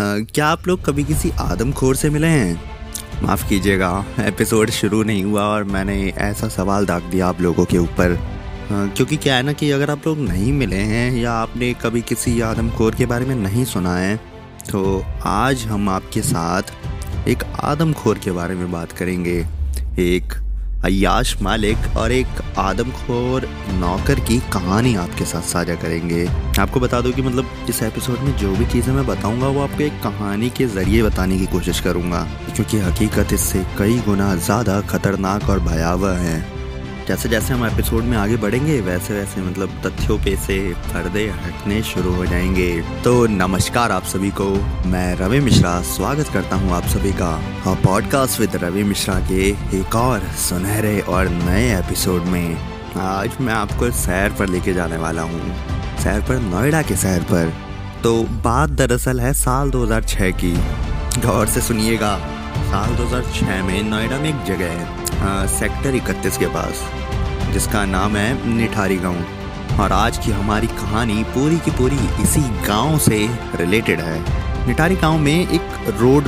क्या आप लोग कभी किसी आदमखोर से मिले हैं? माफ़ कीजिएगा, एपिसोड शुरू नहीं हुआ और मैंने ऐसा सवाल दाग दिया आप लोगों के ऊपर। क्योंकि क्या है ना कि अगर आप लोग नहीं मिले हैं या आपने कभी किसी आदमखोर के बारे में नहीं सुना है तो आज हम आपके साथ एक आदमखोर के बारे में बात करेंगे। एक अयाश मालिक और एक आदमखोर नौकर की कहानी आपके साथ साझा करेंगे। आपको बता दूँ कि मतलब इस एपिसोड में जो भी चीज़ें मैं बताऊँगा, वो आपको एक कहानी के ज़रिए बताने की कोशिश करूँगा, क्योंकि हकीकत इससे कई गुना ज़्यादा खतरनाक और भयावह है। जैसे जैसे हम एपिसोड में आगे बढ़ेंगे, वैसे वैसे मतलब तथ्यों पे से पर्दे हटने शुरू हो जाएँगे। तो नमस्कार आप सभी को, मैं रवि मिश्रा, स्वागत करता हूँ आप सभी का। पॉडकास्ट विद रवि मिश्रा के एक और सुनहरे और नए एपिसोड में। आज मैं आपको शहर पर लेके जाने वाला हूँ। शहर पर, नोएडा के शहर पर। तो बात दरअसल है साल 2006 की। गौर से सुनिएगा, साल 2006 में नोएडा में एक जगह है सेक्टर इकतीस के पास। जिसका नाम है निठारी गाँव। और आज की हमारी कहानी पूरी की पूरी इसी गाँव से रिलेटेड है। निठारी गाँव में एक रोड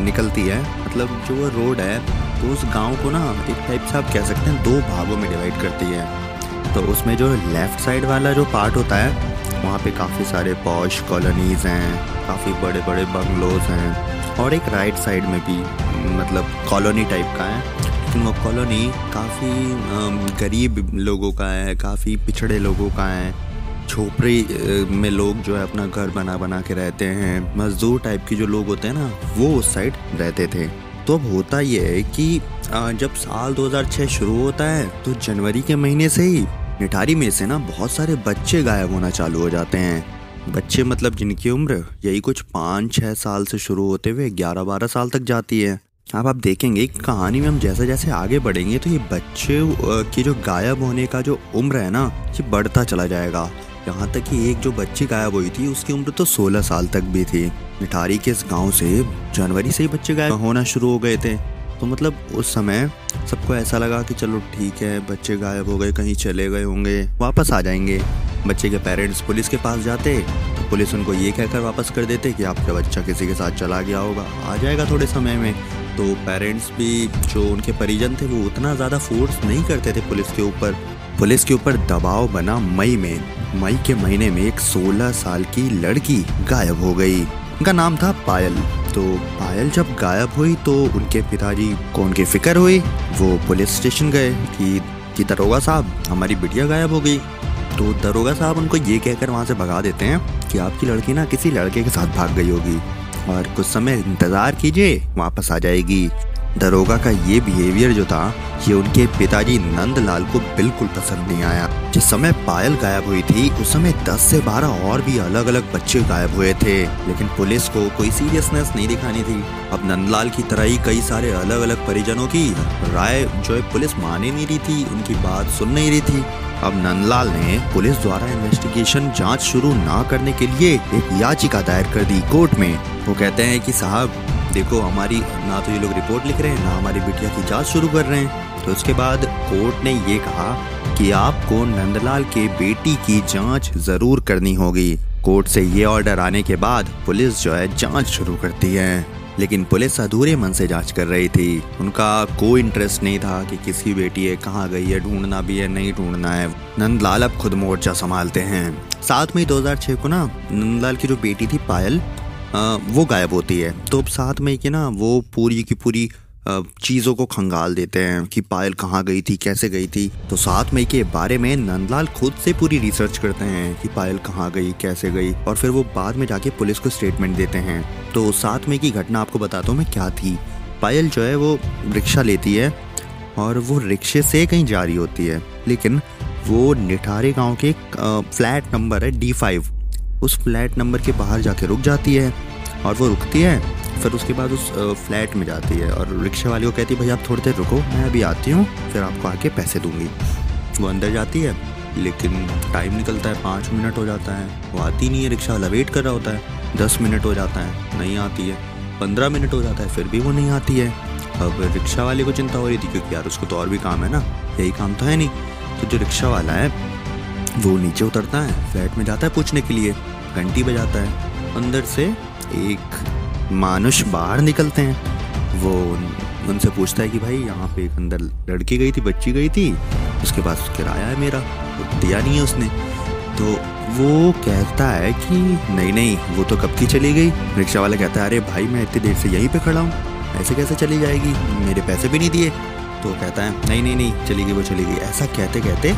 निकलती है। मतलब जो रोड है तो उस गाँव को ना एक टाइप से आप कह सकते हैं, दो भागों में डिवाइड करती है। तो उसमें जो लेफ़्ट साइड वाला जो पार्ट होता है, वहाँ पे काफ़ी सारे पॉश कॉलोनीज़ हैं, काफ़ी बड़े बड़े बंगलोज हैं। और एक राइट साइड में भी मतलब कॉलोनी टाइप का है। लेकिन वो कॉलोनी काफ़ी गरीब लोगों का है, काफ़ी पिछड़े लोगों का है। झोपड़ी में लोग जो है अपना घर बना बना के रहते हैं। मजदूर टाइप के जो लोग होते हैं ना, वो उस साइड रहते थे। तो अब होता ये है कि जब साल 2006 शुरू होता है तो जनवरी के महीने से ही, निठारी में से ना बहुत सारे बच्चे गायब होना चालू हो जाते हैं। बच्चे मतलब जिनकी उम्र यही कुछ पाँच छः साल से शुरू होते हुए ग्यारह बारह साल तक जाती है। अब आप देखेंगे कहानी में हम जैसे जैसे आगे बढ़ेंगे तो ये बच्चे की जो गायब होने का जो उम्र है ना, ये बढ़ता चला जाएगा। यहाँ तक कि एक जो बच्ची गायब हुई थी, उसकी उम्र तो 16 साल तक भी थी। मिठारी के इस गाँव से जनवरी से ही बच्चे गायब होना शुरू हो गए थे। तो मतलब उस समय सबको ऐसा लगा कि चलो ठीक है, बच्चे गायब हो गए, कहीं चले गए होंगे, वापस आ जाएँगे। बच्चे के पेरेंट्स पुलिस के पास जाते तो पुलिस उनको ये कहकर वापस कर देते कि आपका बच्चा किसी के साथ चला गया होगा। आ जाएगा थोड़े समय में। तो पेरेंट्स भी जो उनके परिजन थे, वो उतना ज़्यादा फोर्स नहीं करते थे पुलिस के ऊपर। पुलिस के ऊपर दबाव बना मई में। मई के महीने में एक 16 साल की लड़की गायब हो गई। उनका नाम था पायल। तो पायल जब गायब हुई तो उनके पिताजी को उनकी फ़िक्र हुई। वो पुलिस स्टेशन गए कि कि दरोगा साहब, हमारी बिटिया गायब हो गई। तो दरोगा साहब उनको ये कहकर वहाँ से भगा देते हैं कि आपकी लड़की ना किसी लड़के के साथ भाग गई होगी। और कुछ समय इंतज़ार कीजिए, वापस आ जाएगी। दरोगा का ये बिहेवियर जो था, ये उनके पिताजी नंदलाल को बिल्कुल पसंद नहीं आया। जिस समय पायल गायब हुई थी, उस समय 10 से 12 और भी अलग अलग बच्चे गायब हुए थे। लेकिन पुलिस को कोई सीरियसनेस नहीं दिखानी थी। अब नंदलाल की तरह ही कई सारे अलग अलग परिजनों की राय जो है पुलिस माने नहीं रही थी, उनकी बात सुन नहीं रही थी। अब नंदलाल ने पुलिस द्वारा इन्वेस्टिगेशन जाँच शुरू ना करने के लिए एक याचिका दायर कर दी कोर्ट में। वो कहते हैं कि साहब, देखो, हमारी, ना तो ये लोग रिपोर्ट लिख रहे हैं, ना हमारी बिटिया की जाँच शुरू कर रहे हैं। तो उसके बाद कोर्ट ने ये कहा कि आपको नंदलाल के बेटी की जाँच ज़रूर करनी होगी। कोर्ट से ये ऑर्डर आने के बाद पुलिस जो है जाँच शुरू करती है। लेकिन पुलिस अधूरे मन से जाँच कर रही थी। उनका कोई इंटरेस्ट नहीं था कि किसकी बेटी है कहाँ गई है ढूंढना भी है नहीं ढूंढना है। नंदलाल अब खुद मोर्चा संभालते हैं। सात मई 2006 को ना नंदलाल की जो बेटी थी पायल आ, वो गायब होती है। तो अब सात मई की ना वो पूरी की पूरी चीज़ों को खंगाल देते हैं कि पायल कहाँ गई थी, कैसे गई थी। तो सात मई के बारे में नंदलाल खुद से पूरी रिसर्च करते हैं कि पायल कहाँ गई, कैसे गई और फिर वो बाद में जाके पुलिस को स्टेटमेंट देते हैं। तो सात मई की घटना आपको बताता हूँ मैं क्या थी। पायल जो है वो रिक्शा लेती है और वो रिक्शे से कहीं जा रही होती है। लेकिन वो निठारे गाँव के फ्लैट नंबर है डी फाइव उस फ्लैट नंबर के बाहर जाके रुक जाती है। और वो रुकती है। फिर उसके बाद उस फ्लैट में जाती है और रिक्शे वाली को कहती है भाई आप थोड़ी देर रुको, मैं अभी आती हूँ, फिर आपको आके पैसे दूँगी। वो अंदर जाती है, लेकिन टाइम निकलता है, पाँच मिनट हो जाता है। वो आती नहीं है रिक्शा वाला वेट कर रहा होता है। दस मिनट हो जाता है, नहीं आती है। पंद्रह मिनट हो जाता है, फिर भी वो नहीं आती है। अब रिक्शा वाले को चिंता हो रही थी, क्योंकि यार उसको तो और भी काम है ना, यही काम तो है नहीं। तो जो रिक्शा वाला है, वो नीचे उतरता है, फ्लैट में जाता है पूछने के लिए। घंटी बजाता है, अंदर से एक मानुष बाहर निकलते हैं। वो उनसे पूछता है कि भाई, यहाँ पे एक अंदर लड़की गई थी, बच्ची गई थी। उसके पास किराया है मेरा, दिया नहीं है उसने। तो वो कहता है कि, नहीं नहीं, वो तो कब की चली गई? रिक्शा वाला कहता है, अरे भाई, मैं इतनी देर से यहीं पे खड़ा हूँ। ऐसे कैसे चली जाएगी? मेरे पैसे भी नहीं दिए। तो कहता है, नहीं नहीं नहीं, चली गई, वो चली गई। ऐसा कहते कहते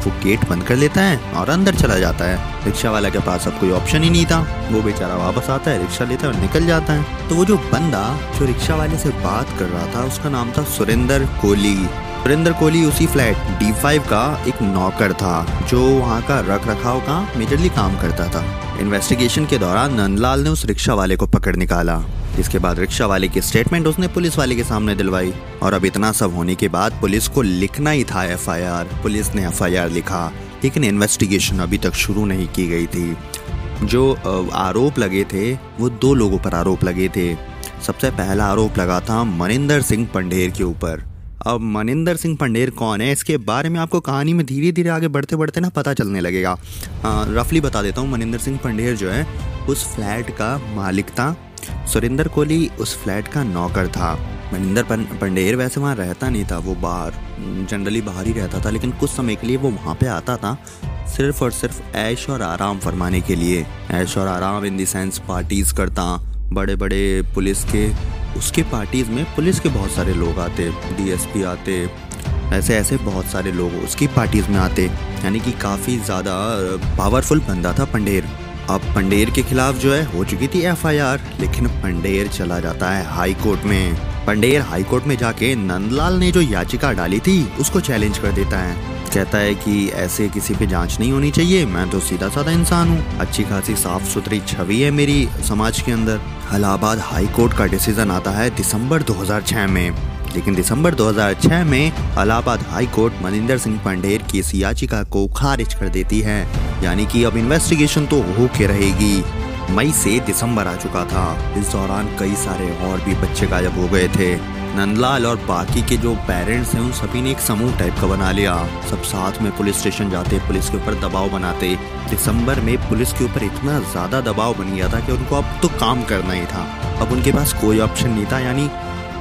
वो गेट बंद कर लेता है और अंदर चला जाता है। रिक्शा वाला के पास अब कोई ऑप्शन ही नहीं था। वो बेचारा वापस आता है, रिक्शा लेता है और निकल जाता है। तो वो जो बंदा जो रिक्शा वाले से बात कर रहा था, उसका नाम था सुरेंद्र कोहली। सुरेंद्र कोहली उसी फ्लैट डी फाइव का एक नौकर था, जो वहाँ का रख रखाव का मेजरली काम करता था। इन्वेस्टिगेशन के दौरान नंदलाल ने उस रिक्शा वाले को पकड़ निकाला। जिसके बाद रिक्शा वाले की स्टेटमेंट उसने पुलिस वाले के सामने दिलवाई। और अब इतना सब होने के बाद पुलिस को लिखना ही था एफआईआर पुलिस ने एफआईआर लिखा। लेकिन इन्वेस्टिगेशन अभी तक शुरू नहीं की गई थी। जो आरोप लगे थे, वो दो लोगों पर आरोप लगे थे। सबसे पहला आरोप लगा था मनिंदर सिंह पंडेर के ऊपर। अब मनिंदर सिंह पंडेर कौन है? इसके बारे में आपको कहानी में धीरे धीरे आगे बढ़ते बढ़ते ना पता चलने लगेगा। रफली बता देता हूँ, मनिंदर सिंह पंडेर जो है, उस फ्लैट का मालिक था। सुरेंद्र कोहली उस फ्लैट का नौकर था। मनिंदर पंडेर वैसे वहाँ रहता नहीं था, वो बाहर, जनरली बाहर ही रहता था, लेकिन कुछ समय के लिए वो वहाँ पे आता था, सिर्फ़ और सिर्फ़ ऐश और आराम फरमाने के लिए। ऐश और आराम इन दी सेंस पार्टीज़ करता बड़े बड़े पुलिस के, उसके पार्टीज़ में पुलिस के बहुत सारे लोग आते डीएसपी आते, ऐसे ऐसे बहुत सारे लोग उसकी पार्टीज़ में आते, यानी कि काफ़ी ज़्यादा पावरफुल बंदा था पंडेर। अब पंडेर के खिलाफ जो है, हो चुकी थी एफआईआर, लेकिन पंडेर चला जाता है हाई कोर्ट में। पंडेर हाई कोर्ट में जाके नंदलाल ने जो याचिका डाली थी, उसको चैलेंज कर देता है। कहता है कि ऐसे किसी पे जाँच नहीं होनी चाहिए, मैं तो सीधा साधा इंसान हूँ। अच्छी खासी साफ़ सुथरी छवि है मेरी समाज के अंदर। इलाहाबाद हाई कोर्ट का डिसीज़न आता है दिसंबर 2006 में। लेकिन दिसंबर 2006 में अलाहाबाद हाई कोर्ट मनिंदर सिंह पंडेर की इस याचिका को खारिज कर देती है। यानी कि अब इन्वेस्टिगेशन तो हो के रहेगी। मई से दिसंबर आ चुका था। इस दौरान कई सारे और भी बच्चे गायब हो गए थे। नंदलाल और बाकी के जो पेरेंट्स हैं, उन सभी ने एक समूह टाइप का बना लिया। सब साथ में पुलिस स्टेशन जाते, पुलिस के ऊपर दबाव बनाते। दिसंबर में पुलिस के ऊपर इतना ज़्यादा दबाव बन गया था कि उनको अब तो काम करना ही था। अब उनके पास कोई ऑप्शन नहीं था। यानी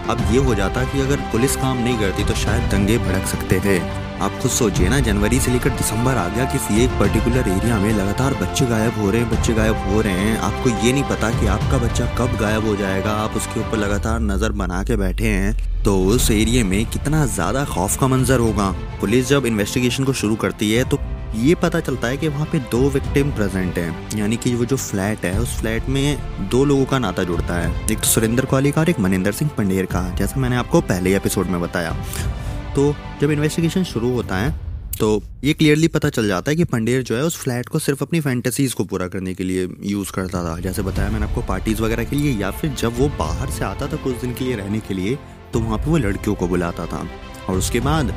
अब ये हो जाता कि अगर पुलिस काम नहीं करती तो शायद दंगे भड़क सकते थे। आप खुद सोचिए ना, जनवरी से लेकर दिसंबर आ गया किसी एक पर्टिकुलर एरिया में लगातार बच्चे गायब हो रहे हैं, बच्चे गायब हो रहे हैं। आपको ये नहीं पता कि आपका बच्चा कब गायब हो जाएगा। आप उसके ऊपर लगातार नज़र बना के बैठे हैं तो उस एरिया में कितना ज़्यादा खौफ का मंजर होगा। पुलिस जब इन्वेस्टिगेशन को शुरू करती है तो ये पता चलता है कि वहाँ पे दो विक्टिम प्रेजेंट हैं। यानी कि वो जो फ्लैट है, उस फ्लैट में दो लोगों का नाता जुड़ता है। एक तो सुरेंद्र कौली का और एक मनिंदर सिंह पंडेर का, जैसा मैंने आपको पहले एपिसोड में बताया। तो जब इन्वेस्टिगेशन शुरू होता है तो ये क्लियरली पता चल जाता है कि पंडेर जो है उस फ्लैट को सिर्फ़ अपनी फैंटेसीज को पूरा करने के लिए यूज़ करता था। जैसे बताया मैंने आपको पार्टीज़ वगैरह के लिए, या फिर जब वो बाहर से आता था कुछ दिन के लिए रहने के लिए तो वहाँ पे वो लड़कियों को बुलाता था। और उसके बाद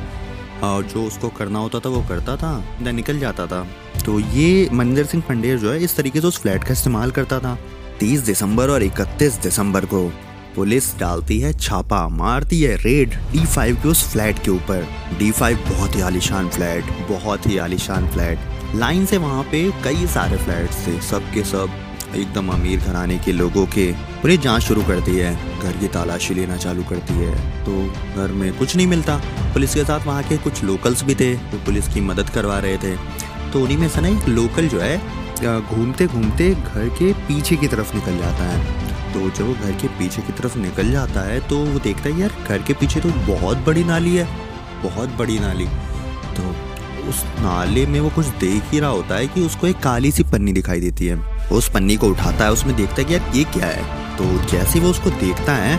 और जो उसको करना होता था, वो करता था देन निकल जाता था। तो ये मनिंदर सिंह पंडेर जो है, इस तरीके से उस फ्लैट का इस्तेमाल करता था। तीस दिसंबर और इकतीस दिसंबर को पुलिस डालती है, छापा मारती है रेड डी फाइव के उस फ्लैट के ऊपर। डी फाइव बहुत ही आलिशान फ्लैट, बहुत ही आलिशान फ्लैट। लाइन से वहाँ पे कई सारे फ्लैट थे सब के सब एकदम अमीर घराने के लोगों के पूरी जाँच शुरू करती है। घर की तलाशी लेना चालू करती है। तो घर में कुछ नहीं मिलता। पुलिस के साथ वहाँ के कुछ लोकल्स भी थे, जो पुलिस की मदद करवा रहे थे। तो उन्हीं में से ना एक लोकल जो है घूमते घूमते घर के पीछे की तरफ़ निकल जाता है। तो जब वो घर के पीछे की तरफ़ निकल जाता है तो वो देखता है, यार, घर के पीछे तो बहुत बड़ी नाली है, बहुत बड़ी नाली। तो उस नाले में वो कुछ देख ही रहा होता है कि उसको एक काली सी पन्नी दिखाई देती है। उस पन्नी को उठाता है, उसमें देखता है कि यार ये क्या है? तो जैसे वो उसको देखता है,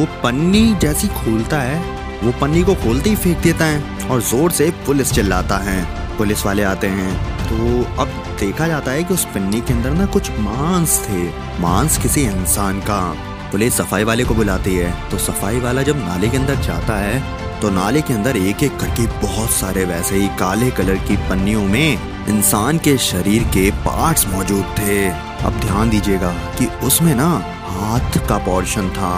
वो पन्नी जैसी खोलता है, वो पन्नी को खोलते ही फेंक देता है और ज़ोर से पुलिस चिल्लाता है। पुलिस वाले आते हैं। तो अब देखा जाता है कि उस पन्नी के अंदर ना कुछ मांस थे। मांस किसी इंसान का। पुलिस सफ़ाई वाले को बुलाती है। तो सफ़ाई वाला जब नाले के अंदर जाता है तो नाले के अंदर एक एक करके बहुत सारे वैसे ही काले कलर की पन्नियों में इंसान के शरीर के पार्ट्स मौजूद थे। अब ध्यान दीजिएगा कि उसमें ना हाथ का पोर्शन था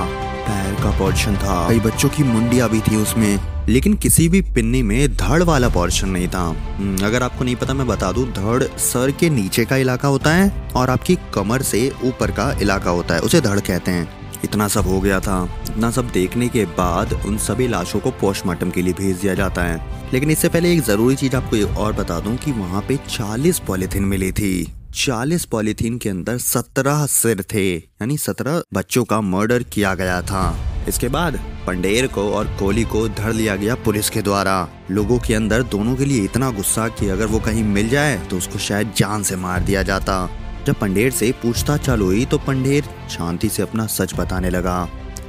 पैर का पोर्शन था। कई बच्चों की मुंडिया भी थी उसमें लेकिन किसी भी पिन्नी में धड़ वाला पोर्शन नहीं था। हम्म, अगर आपको नहीं पता मैं बता दूँ धड़ सर के नीचे का इलाका होता है और आपकी कमर से ऊपर का इलाका होता है उसे धड़ कहते हैं। इतना सब हो गया था। इतना सब देखने के बाद उन सभी लाशों को पोस्टमार्टम के लिए भेज दिया जाता है। लेकिन इससे पहले एक ज़रूरी चीज़ आपको और बता दूँ कि वहाँ पे 40 पॉलिथीन मिली थी। 40 पॉलिथीन के अंदर 17 सिर थे। यानी 17 बच्चों का मर्डर किया गया था। इसके बाद पंडेर को और कोहली को धर लिया गया पुलिस के द्वारा। लोगों के अंदर दोनों के लिए इतना गुस्सा कि अगर वो कहीं मिल जाए तो उसको शायद जान से मार दिया जाता। जब पंडेर से पूछताछ चालू हुई तो पंडेर शांति से अपना सच बताने लगा।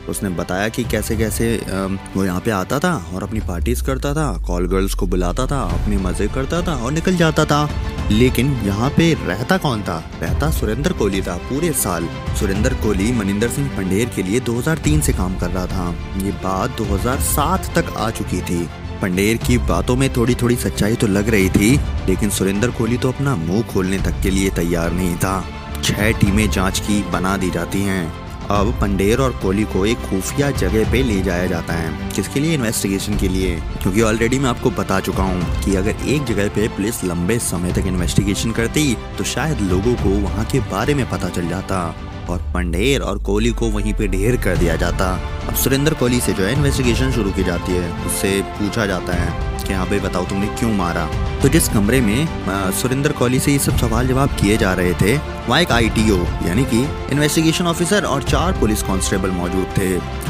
उसने बताया कि कैसे कैसे वो यहाँ पे आता था और अपनी पार्टीज़ करता था कॉल गर्ल्स को बुलाता था, अपने मज़े करता था और निकल जाता था। लेकिन यहाँ पे रहता कौन था? रहता सुरेंद्र कोहली था, पूरे साल। सुरेंद्र कोहली मनिंदर सिंह पंडेर के लिए 2003 से काम कर रहा था। ये बात 2007 तक आ चुकी थी। पंडेर की बातों में थोड़ी थोड़ी सच्चाई तो लग रही थी, लेकिन सुरेंद्र कोहली तो अपना मुँह खोलने तक के लिए तैयार नहीं था। छह टीमें जाँच की बना दी जाती हैं। अब पंडेर और कोहली को एक खुफिया जगह पे ले जाया जाता है। किसके लिए? इन्वेस्टिगेशन के लिए। क्योंकि ऑलरेडी मैं आपको बता चुका हूँ कि अगर एक जगह पे पुलिस लंबे समय तक इन्वेस्टिगेशन करती तो शायद लोगों को वहाँ के बारे में पता चल जाता। और पंडेर और कोहली को वहीं पे ढेर कर दिया जाता। अब सुरेंद्र कोहली से जो है इन्वेस्टिगेशन शुरू की जाती है। उससे पूछा जाता है कि हाँ भाई बताओ तुमने क्यों मारा? तो जिस कमरे में सुरेंद्र कोहली से ये सब सवाल जवाब किए जा रहे थे, वहाँ एक आईटीओ यानी कि इन्वेस्टिगेशन ऑफिसर और चार पुलिस कांस्टेबल मौजूद थे।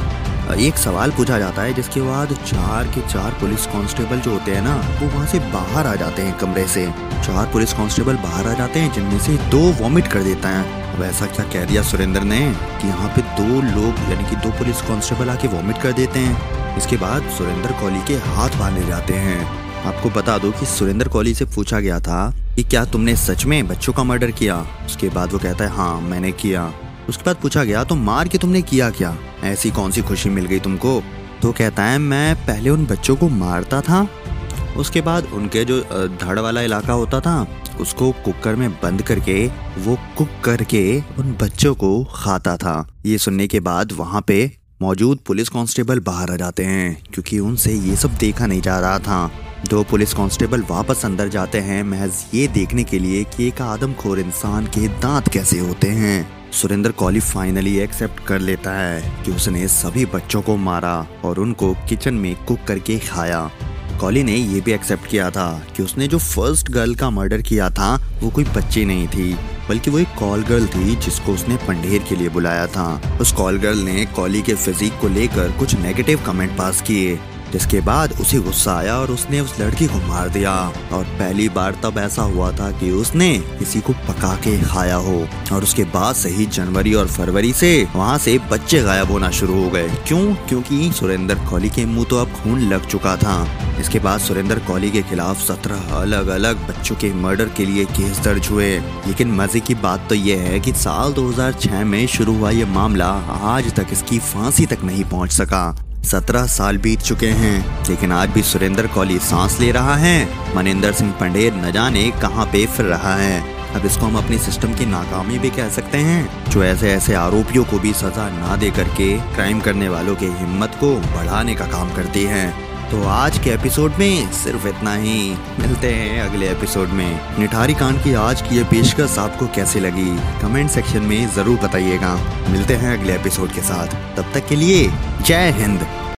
एक सवाल पूछा जाता है, जिसके बाद चार के चार पुलिस कांस्टेबल जो होते हैं ना, वो वहाँ से बाहर आ जाते हैं कमरे से। चार पुलिस कांस्टेबल बाहर आ जाते हैं, जिनमें से दो वॉमिट कर देता है। ऐसा क्या कह दिया सुरेंद्र ने कि यहाँ पे दो लोग, यानी कि दो पुलिस कांस्टेबल आके वॉमिट कर देते हैं। इसके बाद सुरेंद्र कोहली के हाथ बांधे जाते हैं। आपको बता दो कि सुरेंद्र कोहली से पूछा गया था कि क्या तुमने सच में बच्चों का मर्डर किया? उसके बाद वो कहता है हाँ मैंने किया। उसके बाद पूछा गया तो मार के तुमने किया क्या? ऐसी कौन सी खुशी मिल गई तुमको? तो कहता है, मैं पहले उन बच्चों को मारता था, उसके बाद उनके जो धड़ वाला इलाका होता था उसको कुकर में बंद करके, वो कुक करके उन बच्चों को खाता था। ये सुनने के बाद वहाँ पे मौजूद पुलिस कांस्टेबल बाहर आ जाते हैं, क्योंकि उनसे ये सब देखा नहीं जा रहा था। दो पुलिस कांस्टेबल वापस अंदर जाते हैं, महज ये देखने के लिए कि एक आदमखोर इंसान के दांत कैसे होते हैं। सुरेंद्र कॉली फाइनली एक्सेप्ट कर लेता है कि उसने सभी बच्चों को मारा और उनको किचन में कुक करके खाया। कॉली ने ये भी एक्सेप्ट किया था कि उसने जो फ़र्स्ट गर्ल का मर्डर किया था, वो कोई बच्ची नहीं थी, बल्कि वो एक कॉल गर्ल थी जिसको उसने पंडेर के लिए बुलाया था। उस कॉल गर्ल ने कॉली के फिजिक को लेकर कुछ नेगेटिव कमेंट पास किए। जिसके बाद उसे गुस्सा आया और उसने उस लड़की को मार दिया। और पहली बार तब ऐसा हुआ था कि उसने किसी को पका के खाया हो। और उसके बाद से ही जनवरी और फरवरी से वहाँ से बच्चे गायब होना शुरू हो गए। क्यों? क्योंकि सुरेंद्र कोहली के मुँह तो अब खून लग चुका था। इसके बाद सुरेंद्र कोहली के खिलाफ सत्रह अलग अलग बच्चों के मर्डर के लिए केस दर्ज हुए। लेकिन मज़े की बात तो ये है कि साल 2006 में शुरू हुआ ये मामला आज तक इसकी फांसी तक नहीं पहुँच सका। सत्रह साल बीत चुके हैं, लेकिन आज भी सुरेंद्र कौली सांस ले रहा है। मनिंदर सिंह पंडेर न जाने कहाँ पे फिर रहा है। अब इसको हम अपने सिस्टम की नाकामी भी कह सकते हैं, जो ऐसे ऐसे आरोपियों को भी सजा ना दे करके क्राइम करने वालों के हिम्मत को बढ़ाने का काम करती है। तो आज के एपिसोड में सिर्फ़ इतना ही। मिलते हैं अगले एपिसोड में। निठारी कांड की आज की ये पेशकश आपको कैसी लगी? कमेंट सेक्शन में ज़रूर बताइएगा। मिलते हैं अगले एपिसोड के साथ। तब तक के लिए जय हिंद।